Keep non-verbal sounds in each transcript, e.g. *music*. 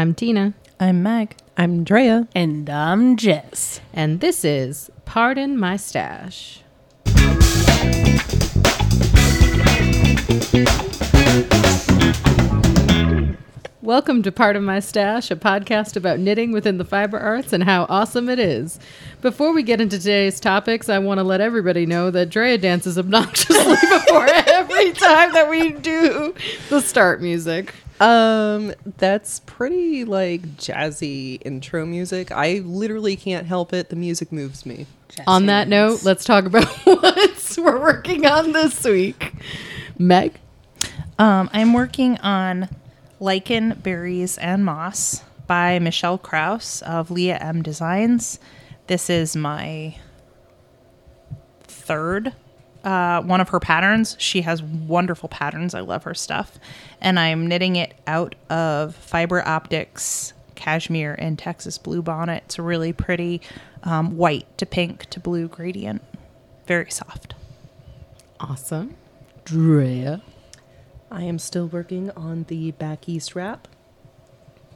I'm Tina, I'm Meg. I'm Drea. And I'm Jess. and this is Pardon My Stash. Welcome to Pardon My Stash, a podcast about knitting within the fiber arts and how awesome it is. Before we get into today's topics, I want to let everybody know that Drea dances obnoxiously *laughs* before every time that we do the start music. Um, that's pretty like jazzy intro music. I literally can't help it. The music moves me. On that note, let's talk about *laughs* what we're working on this week. Meg? Um, I'm working on Lichen, Berries, and Moss by Michelle Krause of Leah M Designs. This is my third uh, one of her patterns. She has wonderful patterns. I love her stuff. And I'm knitting it out of Fiber Optics cashmere and Texas blue bonnet. It's a really pretty um, white to pink to blue gradient. Very soft. Awesome. Drea. I am still working on the Back East wrap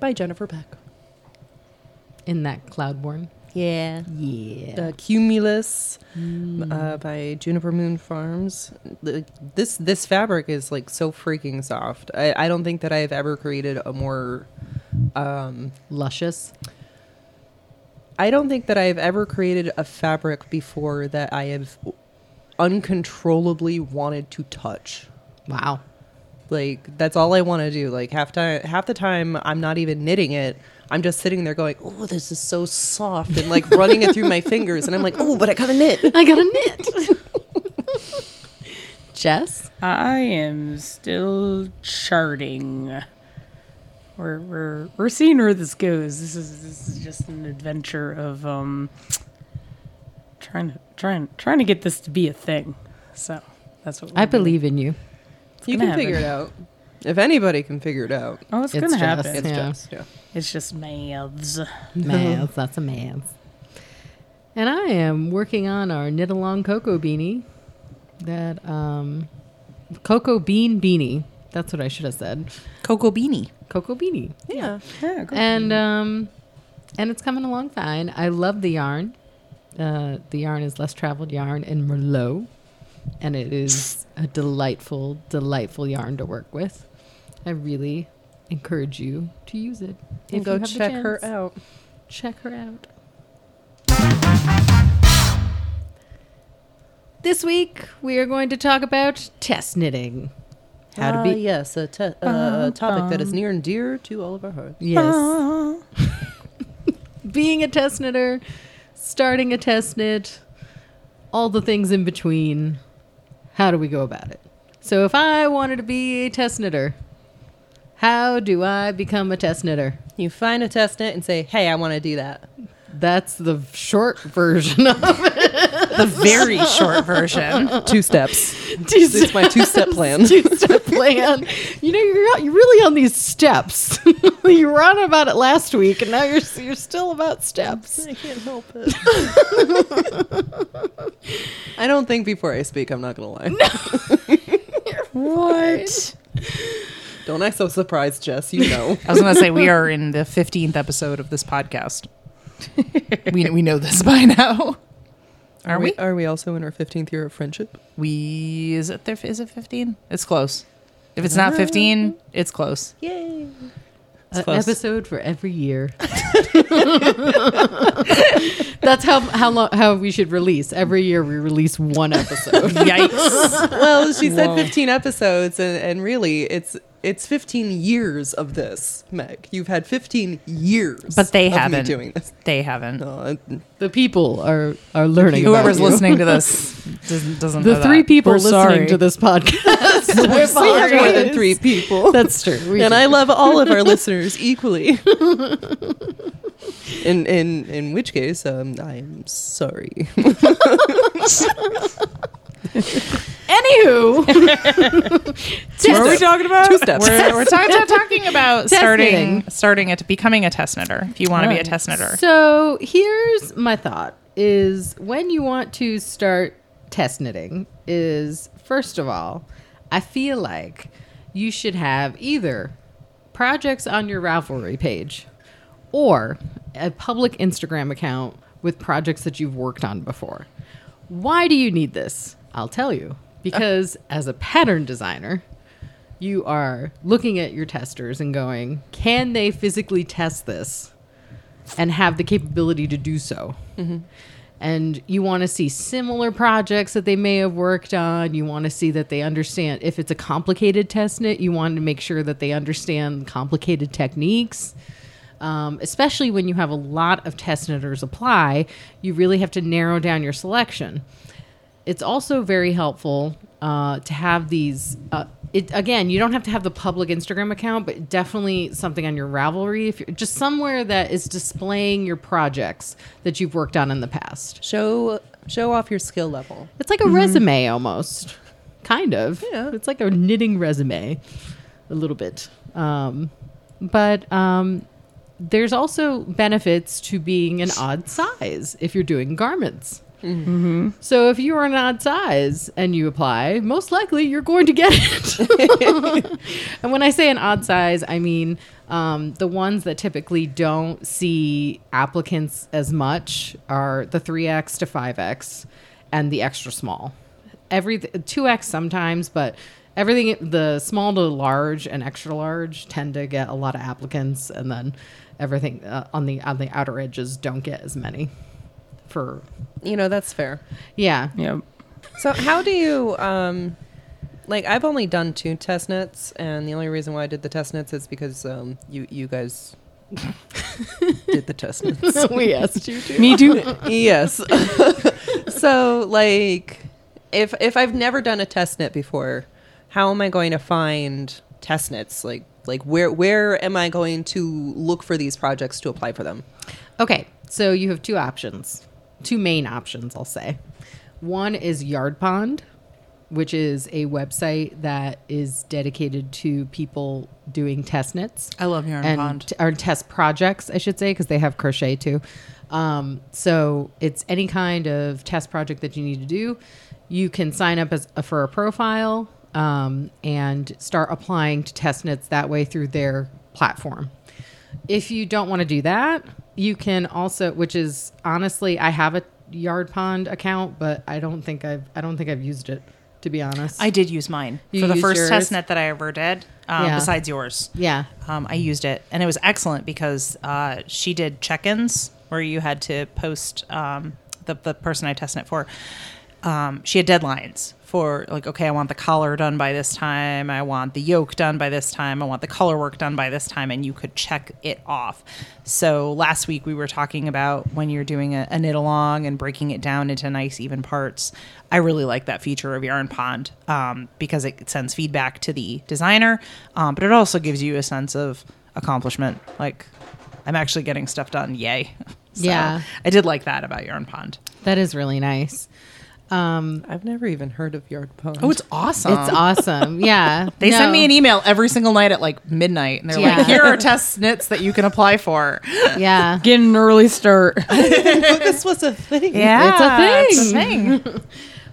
by Jennifer Beck. In that Cloudborn. Yeah. Yeah. The Cumulus uh, by Juniper Moon Farms. This this fabric is like so freaking soft. I, I don't think that I've ever created a more um, Luscious. I don't think that I've ever created a fabric before that I have uncontrollably wanted to touch. Wow. Like that's all I want to do. Like half time, half the time, I'm not even knitting it. I'm just sitting there going, "Oh, this is so soft," and like running it through my *laughs* fingers, and I'm like, "Oh, but I gotta knit." I got a knit. *laughs* Jess? I am still charting. We're we're we're seeing where this goes. This is this is just an adventure of um trying to trying trying to get this to be a thing. So that's what we're I doing. believe in you. You gonna can figure it out. If anybody can figure it out, Oh, it's, It's gonna just- happen. it's Yeah. just yeah. It's just maths. *laughs* Mans, that's a man's. And I am working on our knit along cocoa beanie. That um cocoa bean beanie. That's what I should have said. Cocoa Beanie. Cocoa beanie. Yeah. Yeah, go. And um and it's coming along fine. I love the yarn. Uh the yarn is less traveled yarn in Merlot. And it is *laughs* a delightful, delightful yarn to work with. I really encourage you to use it. And if go check her out. check her out. This week, we are going to talk about test knitting. How to be. yes, a te- uh, topic that is near and dear to all of our hearts. Yes. *laughs* Being a test knitter, starting a test knit, all the things in between. How do we go about it? So, if I wanted to be a test knitter, how do I become a test knitter? You find a test knit and say, "Hey, I want to do that." That's the short version of it. The very short version. Two steps. *laughs* Two It's my two-step plan. *laughs* two step plan. You know, you're you're really on these steps. *laughs* you were on about it last week, and now you're you're still about steps. I can't help it. I don't think before I speak. I'm not gonna lie. What? Don't act so surprised, Jess. You know. *laughs* I was going to say we are in the 15th episode of this podcast. we we know this by now. Are we? Are we also in our 15th year of friendship? We is it there? Is it 15? It's close. If it's not 15, ah. it's close. Yay! It's An close. episode for every year. That's how how long how we should release. Every year we release one episode. Yikes! *laughs* Well, she said Whoa. 15 episodes, and, and really, it's it's 15 years of this, Meg. You've had 15 years, But they of haven't. doing this. They haven't. Uh, the people are are learning. Whoever's about you. listening to *laughs* this doesn't, doesn't know the three that. people We're listening sorry. to this podcast. *laughs* we have more than three people, That's true. We and do. I love all of our *laughs* listeners equally. in in in which case, um, I am sorry. Anywho, *laughs* What are we talking about? Two steps. We're, we're talking, talking about *laughs* Test starting knitting. starting at becoming a test knitter. If you want to be a test knitter, So here's my thought: is when you want to start test knitting, is first of all, I feel like you should have either projects on your Ravelry page or a public Instagram account with projects that you've worked on before. Why do you need this? I'll tell you. Because as a pattern designer, you are looking at your testers and going, can they physically test this and have the capability to do so? And you want to see similar projects that they may have worked on. You want to see that they understand. If it's a complicated test knit, you want to make sure that they understand complicated techniques. Um, especially when you have a lot of test knitters apply, you really have to narrow down your selection it's also very helpful uh, to have these. Uh, it again, you don't have to have the public Instagram account, but definitely something on your Ravelry. If you're just somewhere that is displaying your projects that you've worked on in the past, Show show off your skill level. it's like a resume almost, kind of. Yeah. it's like a knitting resume, a little bit. Um, but um, there's also benefits to being an odd size if you're doing garments. So if you are an odd size and you apply, most likely you're going to get it. *laughs* and when I say an odd size, I mean um, the ones that typically don't see applicants as much are the 3x to 5x and the extra small. Every 2x sometimes, but everything the small to large and extra large tend to get a lot of applicants, and then everything uh, on the on the outer edges don't get as many. For You know, that's fair. yeah, Yep. So how do you um like I've only done two test knits and the only reason why I did the test knits is because um you you guys *laughs* did the test knits. *laughs* we asked you to. Me too. yes. *laughs* so like if if I've never done a test knit before, how am I going to find test knits? Like like where where am I going to look for these projects to apply for them? Okay, so you have two options, two main options, I'll say. One is Yarn Pond, which is a website that is dedicated to people doing test knits. I love Yarn and Pond. t- or test projects, I should say, because they have crochet too. Um, so it's any kind of test project that you need to do. You can sign up as a, for a profile um, and start applying to test knits that way through their platform. If you don't want to do that, you can also, which is honestly, I have a Yarn Pond account, but I don't think I've I don't think I've used it to be honest. I did use mine You for the first yours? test knit that I ever did, um, Yeah. besides yours. yeah. Um, I used it, and it was excellent because uh, she did check-ins where you had to post um, the the person I tested it for. Um, she had deadlines for like, okay, I want the collar done by this time. I want the yoke done by this time. I want the color work done by this time, and you could check it off. So last week we were talking about when you're doing a, a knit along and breaking it down into nice even parts. I really like that feature of Yarn Pond um, because it sends feedback to the designer, um, but it also gives you a sense of accomplishment. Like, I'm actually getting stuff done. Yay. *laughs* So Yeah. I did like that about Yarn Pond. That is really nice. Um, I've never even heard of Yarn Pond. Oh, it's awesome. it's awesome. *laughs* Yeah. They send me an email every single night at like midnight, and they're Yeah. like, "Here are test knits that you can apply for." *laughs* Yeah. Get an early start. *laughs* this was a thing. Yeah, It's a thing. it's a thing.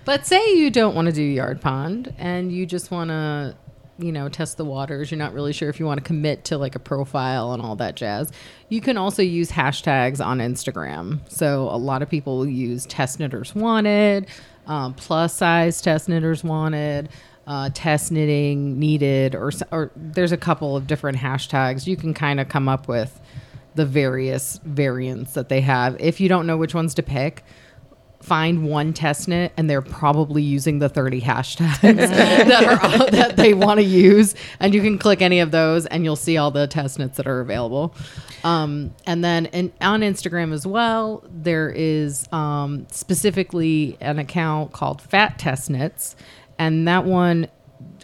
But say you don't want to do Yarn Pond and you just want to, you know, test the waters. You're not really sure if you want to commit to like a profile and all that jazz. You can also use hashtags on Instagram. So a lot of people use test knitters wanted, um, plus size test knitters wanted. Uh, test knitting needed, or or there's a couple of different hashtags you can kind of come up with the various variants that they have. If you don't know which ones to pick, find one test knit and they're probably using the 30 hashtags *laughs* that are that they want to use. And you can click any of those and you'll see all the test knits that are available. Um, and then in, on instagram as well there is um, specifically an account called fat test knits and that one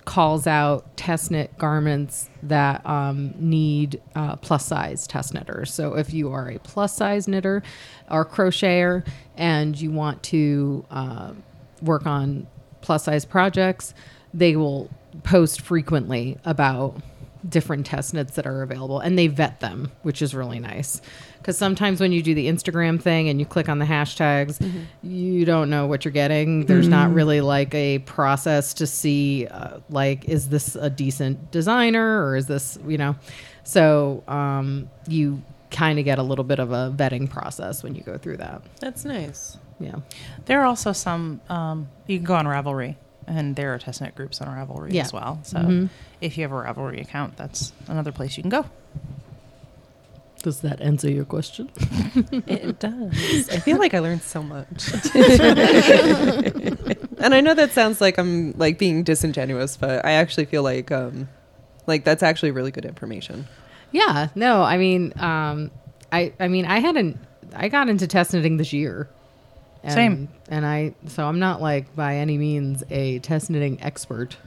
calls out test knit garments that um, need uh, plus size test knitters. So if you are a plus size knitter or crocheter and you want to uh, work on plus size projects, they will post frequently about different test knits that are available and they vet them, which is really nice. Because sometimes when you do the Instagram thing and you click on the hashtags, you don't know what you're getting. There's not really like a process to see, uh, like, is this a decent designer or is this, you know? So um, you kind of get a little bit of a vetting process when you go through that. That's nice. Yeah. There are also some, um, you can go on Ravelry, and there are test knit groups on Ravelry Yeah. as well. So Mhm. if you have a Ravelry account, that's another place you can go. Does that answer your question? *laughs* It does. I feel like I learned so much. *laughs* and I know that sounds like I'm like being disingenuous, but I actually feel like um like that's actually really good information. Yeah, no, I mean, um, I, I mean, I had an, I got into test knitting this year. And, Same. And I, so I'm not like by any means a test knitting expert,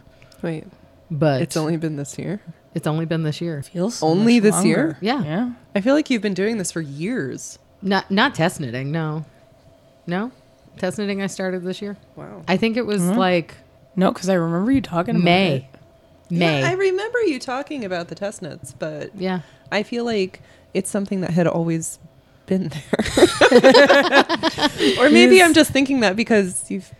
Wait, but it's only been this year? it's only been this year. Feels so Only much this year? Yeah. Yeah. I feel like you've been doing this for years. Not, not test knitting. No, no, test knitting. I started this year. Wow. I think it was Mhm. like No, because I remember you talking about May, it. May. Yeah, I remember you talking about the test knits, but yeah, I feel like it's something that had always been there. *laughs* or maybe I'm just thinking that because you've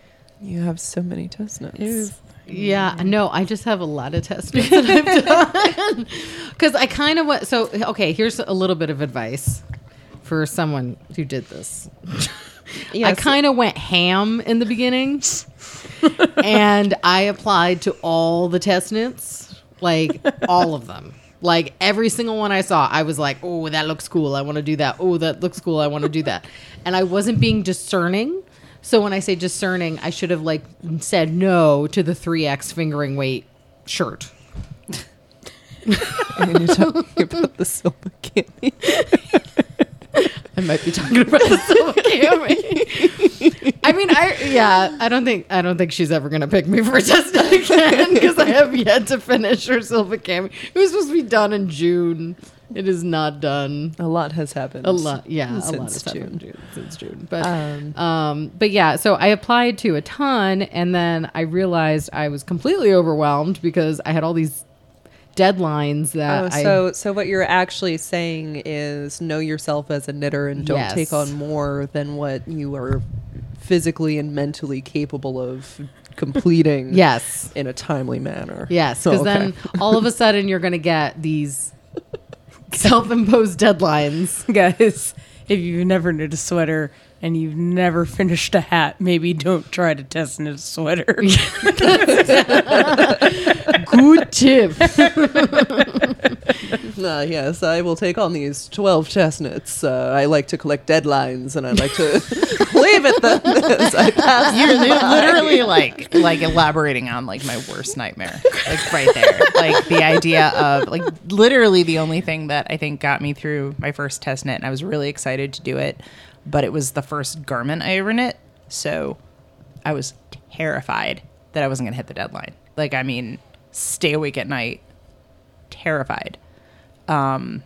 you have so many test. It was- mm. Yeah, no, I just have a lot of test that I've *laughs* done because I kind of went. So okay, here's a little bit of advice for someone who did this. I kind of went ham in the beginning, and I applied to all the test knits, like all of them. Like every single one I saw, I was like, "Oh, that looks cool. I want to do that. Oh, that looks cool. I want to do that." *laughs* And I wasn't being discerning. So when I say discerning, I should have like said no to the three X fingering weight shirt. *laughs* and you're talking about the silver *laughs* cami. I might be talking about the silver cami. I mean, I yeah, I don't think I don't think she's ever gonna pick me for a test knit again because I have yet to finish her silver cami. It was supposed to be done in June. It is not done. A lot has happened. A lot, yeah, a lot Since has happened June. June, since June. But Um, um, but yeah, so I applied to a ton, and then I realized I was completely overwhelmed because I had all these deadlines Oh, that I so so what you're actually saying is know yourself as a knitter and don't Yes. take on more than what you are physically and mentally capable of completing *laughs* yes. in a timely manner. Yes, Oh, because okay. then all of a *laughs* sudden you're going to get these *laughs* self-imposed deadlines. Guys, if you've never knit a sweater and you've never finished a hat, maybe don't try to test knit a sweater. *laughs* Good tip. *laughs* Uh, yes, I will take on these 12 chestnuts. Uh, I like to collect deadlines and I like to *laughs* leave it then as I pass. You're li- literally like like elaborating on like my worst nightmare, like right there. Like the idea of like literally the only thing that I think got me through my first test knit, and I was really excited to do it, but it was the first garment I ever knit, so I was terrified that I wasn't gonna hit the deadline. Like I mean, stay awake at night, terrified. Um,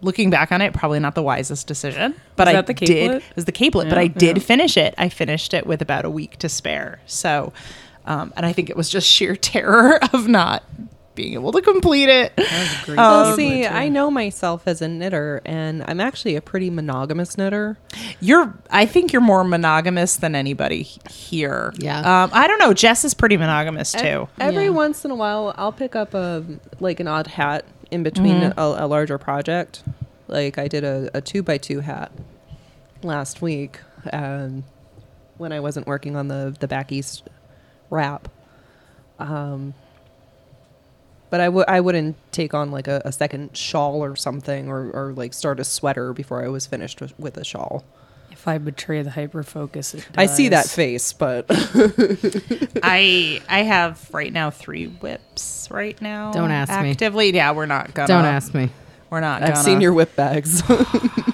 looking back on it, probably not the wisest decision. But I did. It was the capelet, but I did yeah. finish it. I finished it with about a week to spare. So, um, and I think it was just sheer *laughs* terror of not being able to complete it. great. Well, Um, see, I know myself as a knitter, and I'm actually a pretty monogamous knitter. You're, I think you're more monogamous than anybody here. Yeah. Um, I don't know. Jess is pretty monogamous too. Every Yeah. once in a while, I'll pick up a like an odd hat in between Mm-hmm. a, a larger project. Like I did a, a two by two hat last week um, when I wasn't working on the the back east wrap. Um, but I w- I wouldn't take on like a, a second shawl or something, or, or like start a sweater before I was finished with, with a shawl. if I betray the hyper focus, I see that face, but *laughs* I I have right now three WIPs right now. Don't ask me. actively. Yeah, we're not gonna. Don't ask me. We're not. I've gonna. seen your WIP bags. *laughs*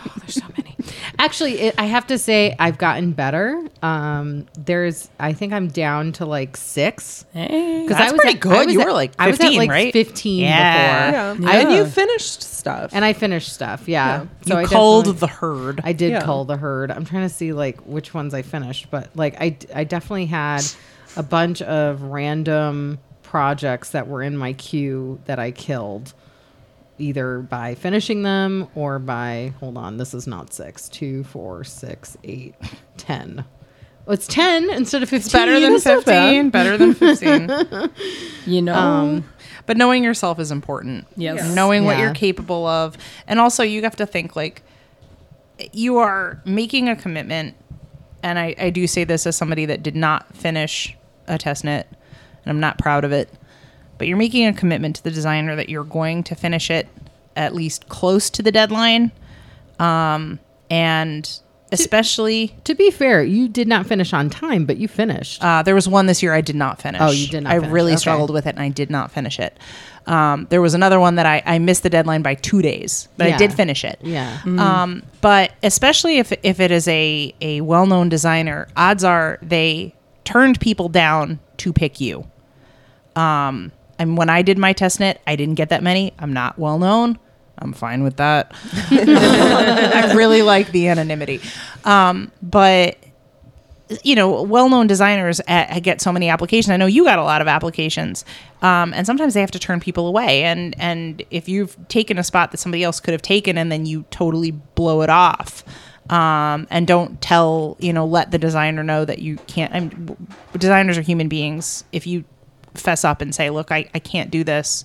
There's so many. Actually, it, I have to say I've gotten better. Um, there's, I think I'm down to like six. Hey, Because That's pretty good. You at- were, like, I was at 15, like right? 15 Yeah. before. yeah. I, and you finished stuff. and I finished stuff. Yeah. You I culled definitely- the herd. I did Yeah. cull the herd. I'm trying to see like which ones I finished, but like I, I definitely had a bunch of random projects that were in my queue that I killed either by finishing them or by hold on, this is not six, two, four, six, eight, ten. Well, it's ten instead of fifteen. Better than That's not bad. 15. Better than 15. *laughs* You know, Um, but knowing yourself is important. Yes. Knowing what you're capable of. And also, you have to think like you are making a commitment. And I, I do say this as somebody that did not finish a test knit, and I'm not proud of it. But you're making a commitment to the designer that you're going to finish it at least close to the deadline. Um, and especially To be fair, you did not finish on time, but you finished. uh, there was one this year I did not finish. Oh, you did not I finish. really Okay. struggled with it, and I did not finish it. Um, there was another one that I, I missed the deadline by two days, but I did finish it. yeah. Um, but especially if if it is a a well known designer, odds are they turned people down to pick you. Um, and when I did my test knit, I didn't get that many. I'm not well known. I'm fine with that. *laughs* I really like the anonymity. Um, but you know, well-known designers uh get so many applications. I know you got a lot of applications, um, and sometimes they have to turn people away. And and if you've taken a spot that somebody else could have taken, and then you totally blow it off, um, and don't tell you know, let the designer know that you can't. I'm, w- designers are human beings. If you fess up and say, "Look, I, I can't do this.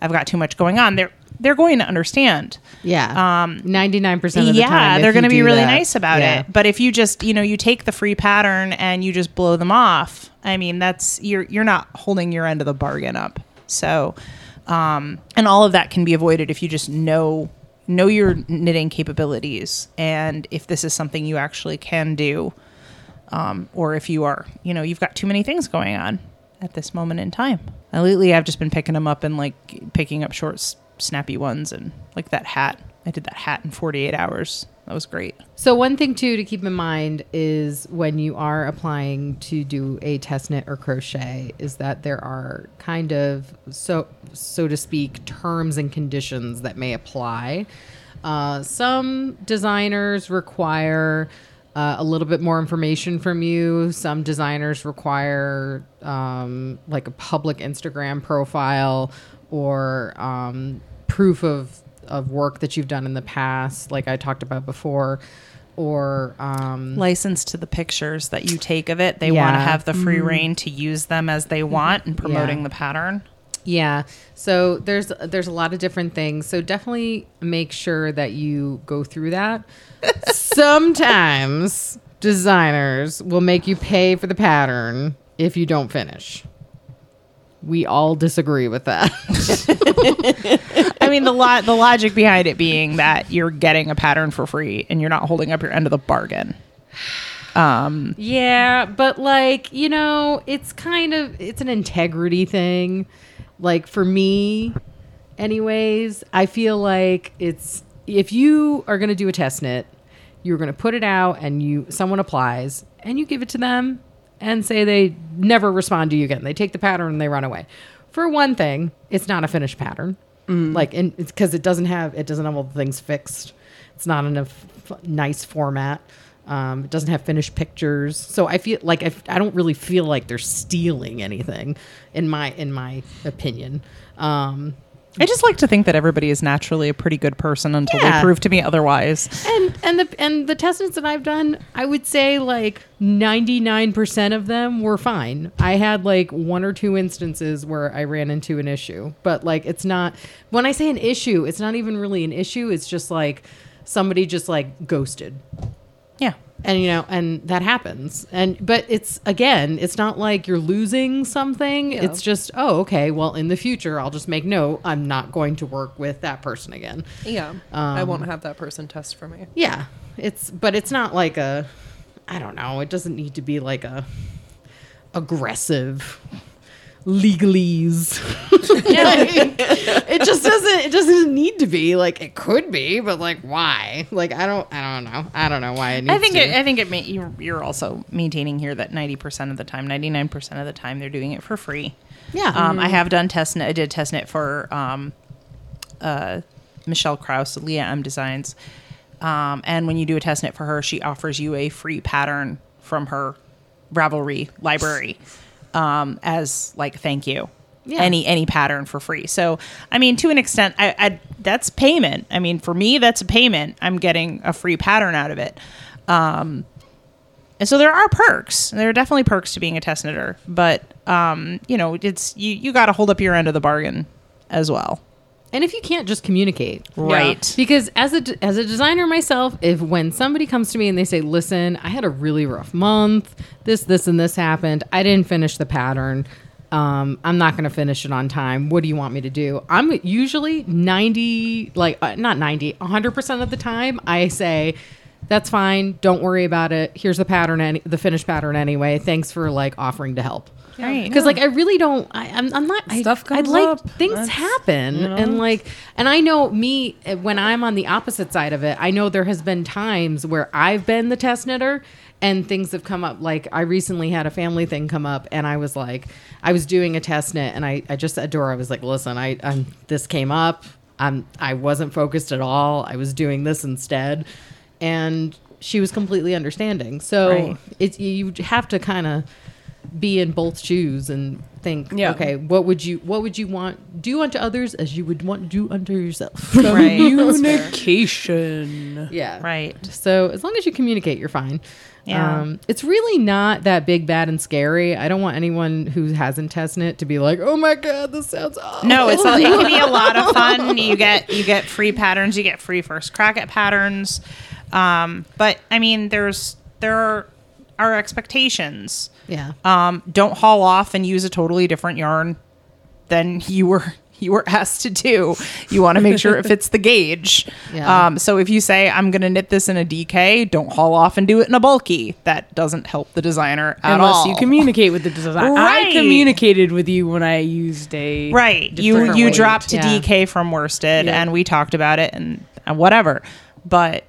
I've got too much going on," they're they're going to understand Yeah. Um, 99% of the yeah, time. if they're going to be really that. nice about Yeah. it. But if you just, you know, you take the free pattern and you just blow them off, I mean, that's you're you're not holding your end of the bargain up. So, um, and all of that can be avoided if you just know know your knitting capabilities and if this is something you actually can do, um, or if you are, you know, you've got too many things going on at this moment in time. And lately, I've just been picking them up and like picking up short, snappy ones, and like that hat. I did that hat in 48 hours. That was great. So one thing too to keep in mind is when you are applying to do a test knit or crochet is that there are kind of so so to speak terms and conditions that may apply. Uh, some designers require uh, a little bit more information from you. Some designers require um, like a public Instagram profile or um, proof of of work that you've done in the past, like I talked about before, or um, License to the pictures that you take of it. They want to have the free reign to use them as they want in promoting Yeah. the pattern. Yeah. So there's there's a lot of different things. So definitely make sure that you go through that. Sometimes designers will make you pay for the pattern if you don't finish. We all disagree with that. *laughs* I mean, the lo- the logic behind it being that you're getting a pattern for free and you're not holding up your end of the bargain. Um, yeah, but like, you know, it's kind of it's an integrity thing. Like for me, anyways, I feel like it's if you are going to do a test knit, you're going to put it out and you someone applies and you give it to them and say they never respond to you again. They take the pattern and they run away. For one thing, it's not a finished pattern. Like and it's cuz it doesn't have it doesn't have all the things fixed. It's not in a f- nice format. Um, it doesn't have finished pictures. So I feel like I, I don't really feel like they're stealing anything in my in my opinion. Um, I just like to think that everybody is naturally a pretty good person until Yeah. they prove to me otherwise. and and the and the test knits that I've done, I would say like ninety nine percent of them were fine. I had like one or two instances where I ran into an issue, but like it's not. When I say an issue, it's not even really an issue. It's just like somebody just like ghosted Yeah. And you know and that happens. And but it's again it's not like you're losing something. It's just oh okay well in the future i'll just make note i'm not going to work with that person again. Yeah. I Um, won't have that person test for me. yeah. It's but it's not like a i don't know. It doesn't need to be like a aggressive legalese *laughs* Like, it just doesn't it doesn't need to be like it could be but like why like i don't i don't know i don't know why it needs I think to. it, I think it. Ma- you're, you're also maintaining here that ninety percent of the time, ninety nine percent of the time, they're doing it for free. yeah Um, I have done test knit. I did test knit for um, uh, Michelle Krause, Leah M Designs. Um, and when you do a test knit for her, she offers you a free pattern from her Ravelry library um, as like thank you. Yeah. any any pattern for free. So, I mean, to an extent, I, I that's payment. I mean, for me, that's a payment. I'm getting a free pattern out of it. Um, and so there are perks. There are definitely perks to being a test knitter, but um, you know, it's you you got to hold up your end of the bargain as well. And if you can't just communicate, Right. Because as a as a designer myself, if when somebody comes to me and they say, "Listen, I had a really rough month. This, this, and this happened. I didn't finish the pattern. Um, I'm not going to finish it on time. What do you want me to do?" I'm usually 90, like uh, not 90, 100 percent of the time, I say. That's fine. Don't worry about it. Here's the pattern, any, the finished pattern anyway. Thanks for like offering to help Right. because like I really don't. I, I'm, I'm not. Stuff I comes like up. things That's- happen, you know. and like, and I know me uh, when I'm on the opposite side of it. I know there has been times where I've been the test knitter, and things have come up. Like I recently had a family thing come up, and I was like, I was doing a test knit, and I, I just said to her, I was like, listen, I, I'm this came up. I'm I wasn't focused at all. I was doing this instead, and she was completely understanding. So Right. it's you have to kind of be in both shoes and think Yeah. okay what would you what would you want do unto others as you would want do unto yourself *laughs* Right. Communication. yeah Right. so as long as you communicate you're fine Yeah. um, it's really not that big bad and scary i don't want anyone who hasn't tested it to be like oh my god this sounds awful No, it's a, it can be a lot of fun. *laughs* You get you get free patterns. You get free first crack at patterns. Um, but I mean, there's there are, are expectations. Yeah Um, don't haul off and use a totally different yarn than you were *laughs* you were asked to do. You want to make sure it fits the gauge. Yeah. Um, so if you say I'm going to knit this in a DK, don't haul off and do it in a bulky. That doesn't help the designer at Unless all. you communicate with the designer. Right. I communicated with you when I used a Right. You you weight. dropped to Yeah. DK from worsted Yeah. and we talked about it and, and whatever. But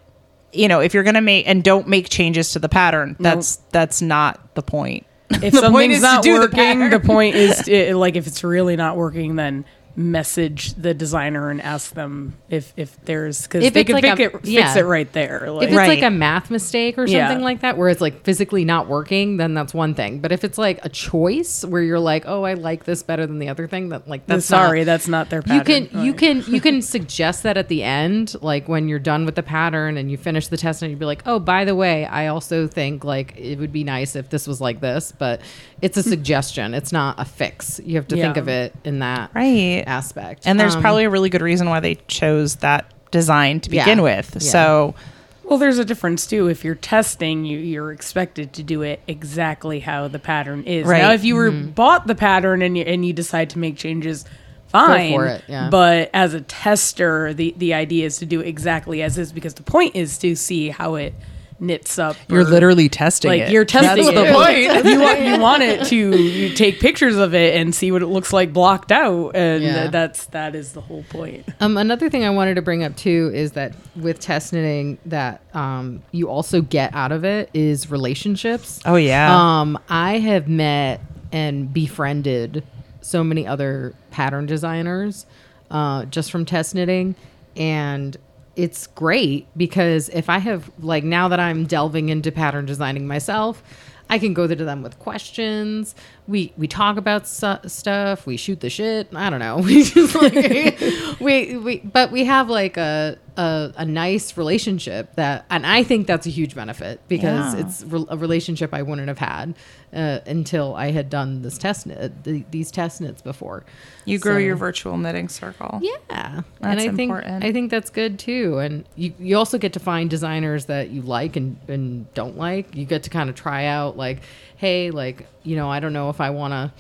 you know, if you're gonna make and don't make changes to the pattern, that's that's not the point. If *laughs* The point something's is to not do the working, the, pattern. point is to, like if it's really not working, then message the designer and ask them if if there's because If they it's can like fix, a- it, fix it right there. Like, if it's Right. like a math mistake or Yeah. something like that where it's like physically not working then that's one thing but if it's like a choice where you're like oh i like this better than the other thing that like that's sorry, not, that's not their you pattern. can you can you *laughs* can suggest that at the end like when you're done with the pattern and you finish the test and you'd be like oh by the way i also think like it would be nice if this was like this but it's a hmm. suggestion it's not a fix you have to think of it in that Right. Aspect And there's Um, probably a really good reason why they chose that design to Yeah. begin with. Yeah. So Well, there's a difference too. If you're testing, you, you're expected to do it exactly how the pattern is. Right. Now, if you were bought the pattern and you, and you decide to make changes, fine. for it, yeah. But as a tester, the the idea is to do it exactly as is because the point is to see how it knits up. you're or- literally testing like it. you're testing That's it. the point. *laughs* You want you want it to you take pictures of it and see what it looks like blocked out, and Yeah. that's that is the whole point. Um, another thing I wanted to bring up too is that with test knitting, that um, you also get out of it is relationships. Oh yeah. Um, I have met and befriended so many other pattern designers uh, just from test knitting, and it's great because if I have like now that I'm delving into pattern designing myself. I can go to them with questions. We we talk about su- stuff. We shoot the shit. I don't know. *laughs* We just like *laughs* we we but we have like a a, a nice relationship that, and I think that's a huge benefit because Yeah. it's re- a relationship I wouldn't have had uh, until I had done this test knit, the, these test knits before. you grow So- your virtual knitting circle. Yeah, and That's I think important. I think that's good too. And you you also get to find designers that you like and and don't like. You get to kind of try out like, hey, like you know, I don't know if I want to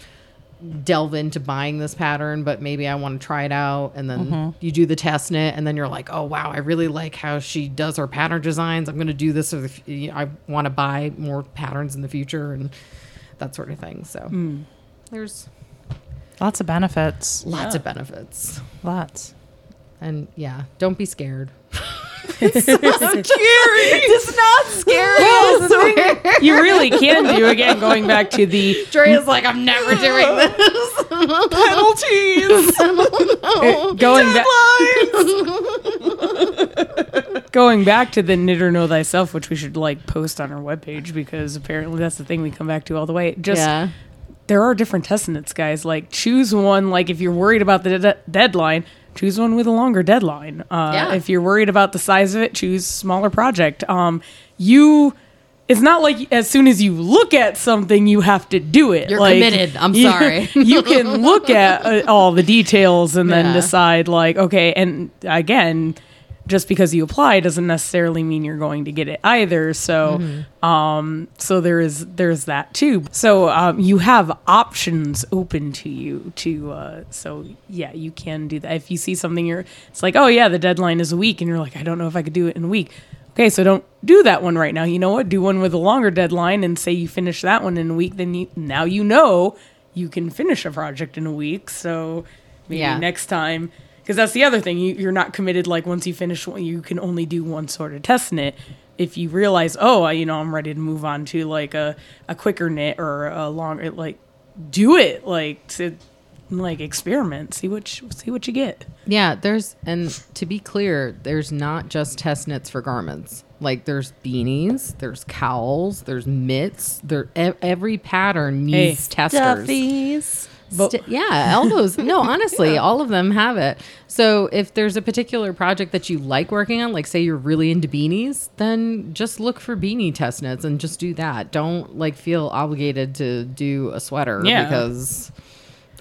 delve into buying this pattern, but maybe I want to try it out. And then Mm-hmm. you do the test knit, and then you're like, oh wow, I really like how she does her pattern designs. I'm going to do this. The, f- I want to buy more patterns in the future and that sort of thing. So Hmm. there's Lots of benefits. lots of benefits. Lots. And yeah, don't be scared. *laughs* It's so *laughs* scary. It's not scary. You really can do again. Going back to the Drea's like, I'm never *laughs* doing this. penalties. *laughs* going back going back to the knitter know thyself which we should like post on our webpage because apparently that's the thing we come back to all the way just yeah. there are different test knits, guys. Like choose one. Like if you're worried about the de- deadline, choose one with a longer deadline. Uh, Yeah. If you're worried about the size of it, choose smaller project. Um, you. It's not like as soon as you look at something, you have to do it. You're Like, committed. I'm you- sorry. *laughs* you can look at uh, all the details and then decide, like, okay. And again, just because you apply doesn't necessarily mean you're going to get it either. So, Mm-hmm. um, so there is there's that too. So um, you have options open to you to. Uh, so yeah, you can do that. If you see something, you're it's like, oh yeah, the deadline is a week, and you're like, I don't know if I could do it in a week. Okay, so don't do that one right now. You know what? Do one with a longer deadline, and say you finish that one in a week. Then you now you know you can finish a project in a week. So maybe Yeah. next time because that's the other thing you, you're not committed like once you finish one you can only do one sort of test knit if you realize oh I, you know i'm ready to move on to like a, a quicker knit or a longer like do it like to like experiment see what you, see what you get Yeah, there's and to be clear, there's not just test knits for garments. Like there's beanies, there's cowls, there's mitts. There e- every pattern Hey. needs testers. Duffies. St- yeah, all *laughs* those. No, honestly, all of them have it. So if there's a particular project that you like working on, like say you're really into beanies, then just look for beanie test knits and just do that. Don't like feel obligated to do a sweater Yeah. because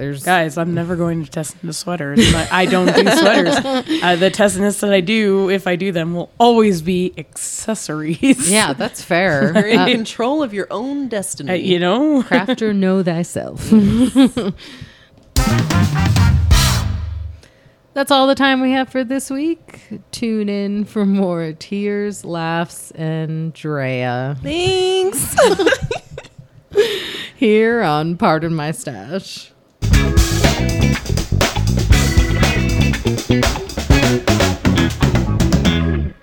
there's guys i'm never going to test knit sweaters and I, I don't do sweaters. *laughs* Uh, the test knits that i do if i do them will always be accessories. Yeah, that's fair. You're *laughs* in Uh, control of your own destiny. Uh, you know? Crafter know thyself. *laughs* That's all the time we have for this week. Tune in for more tears laughs and drea. Thanks. here on pardon my stash Thank you.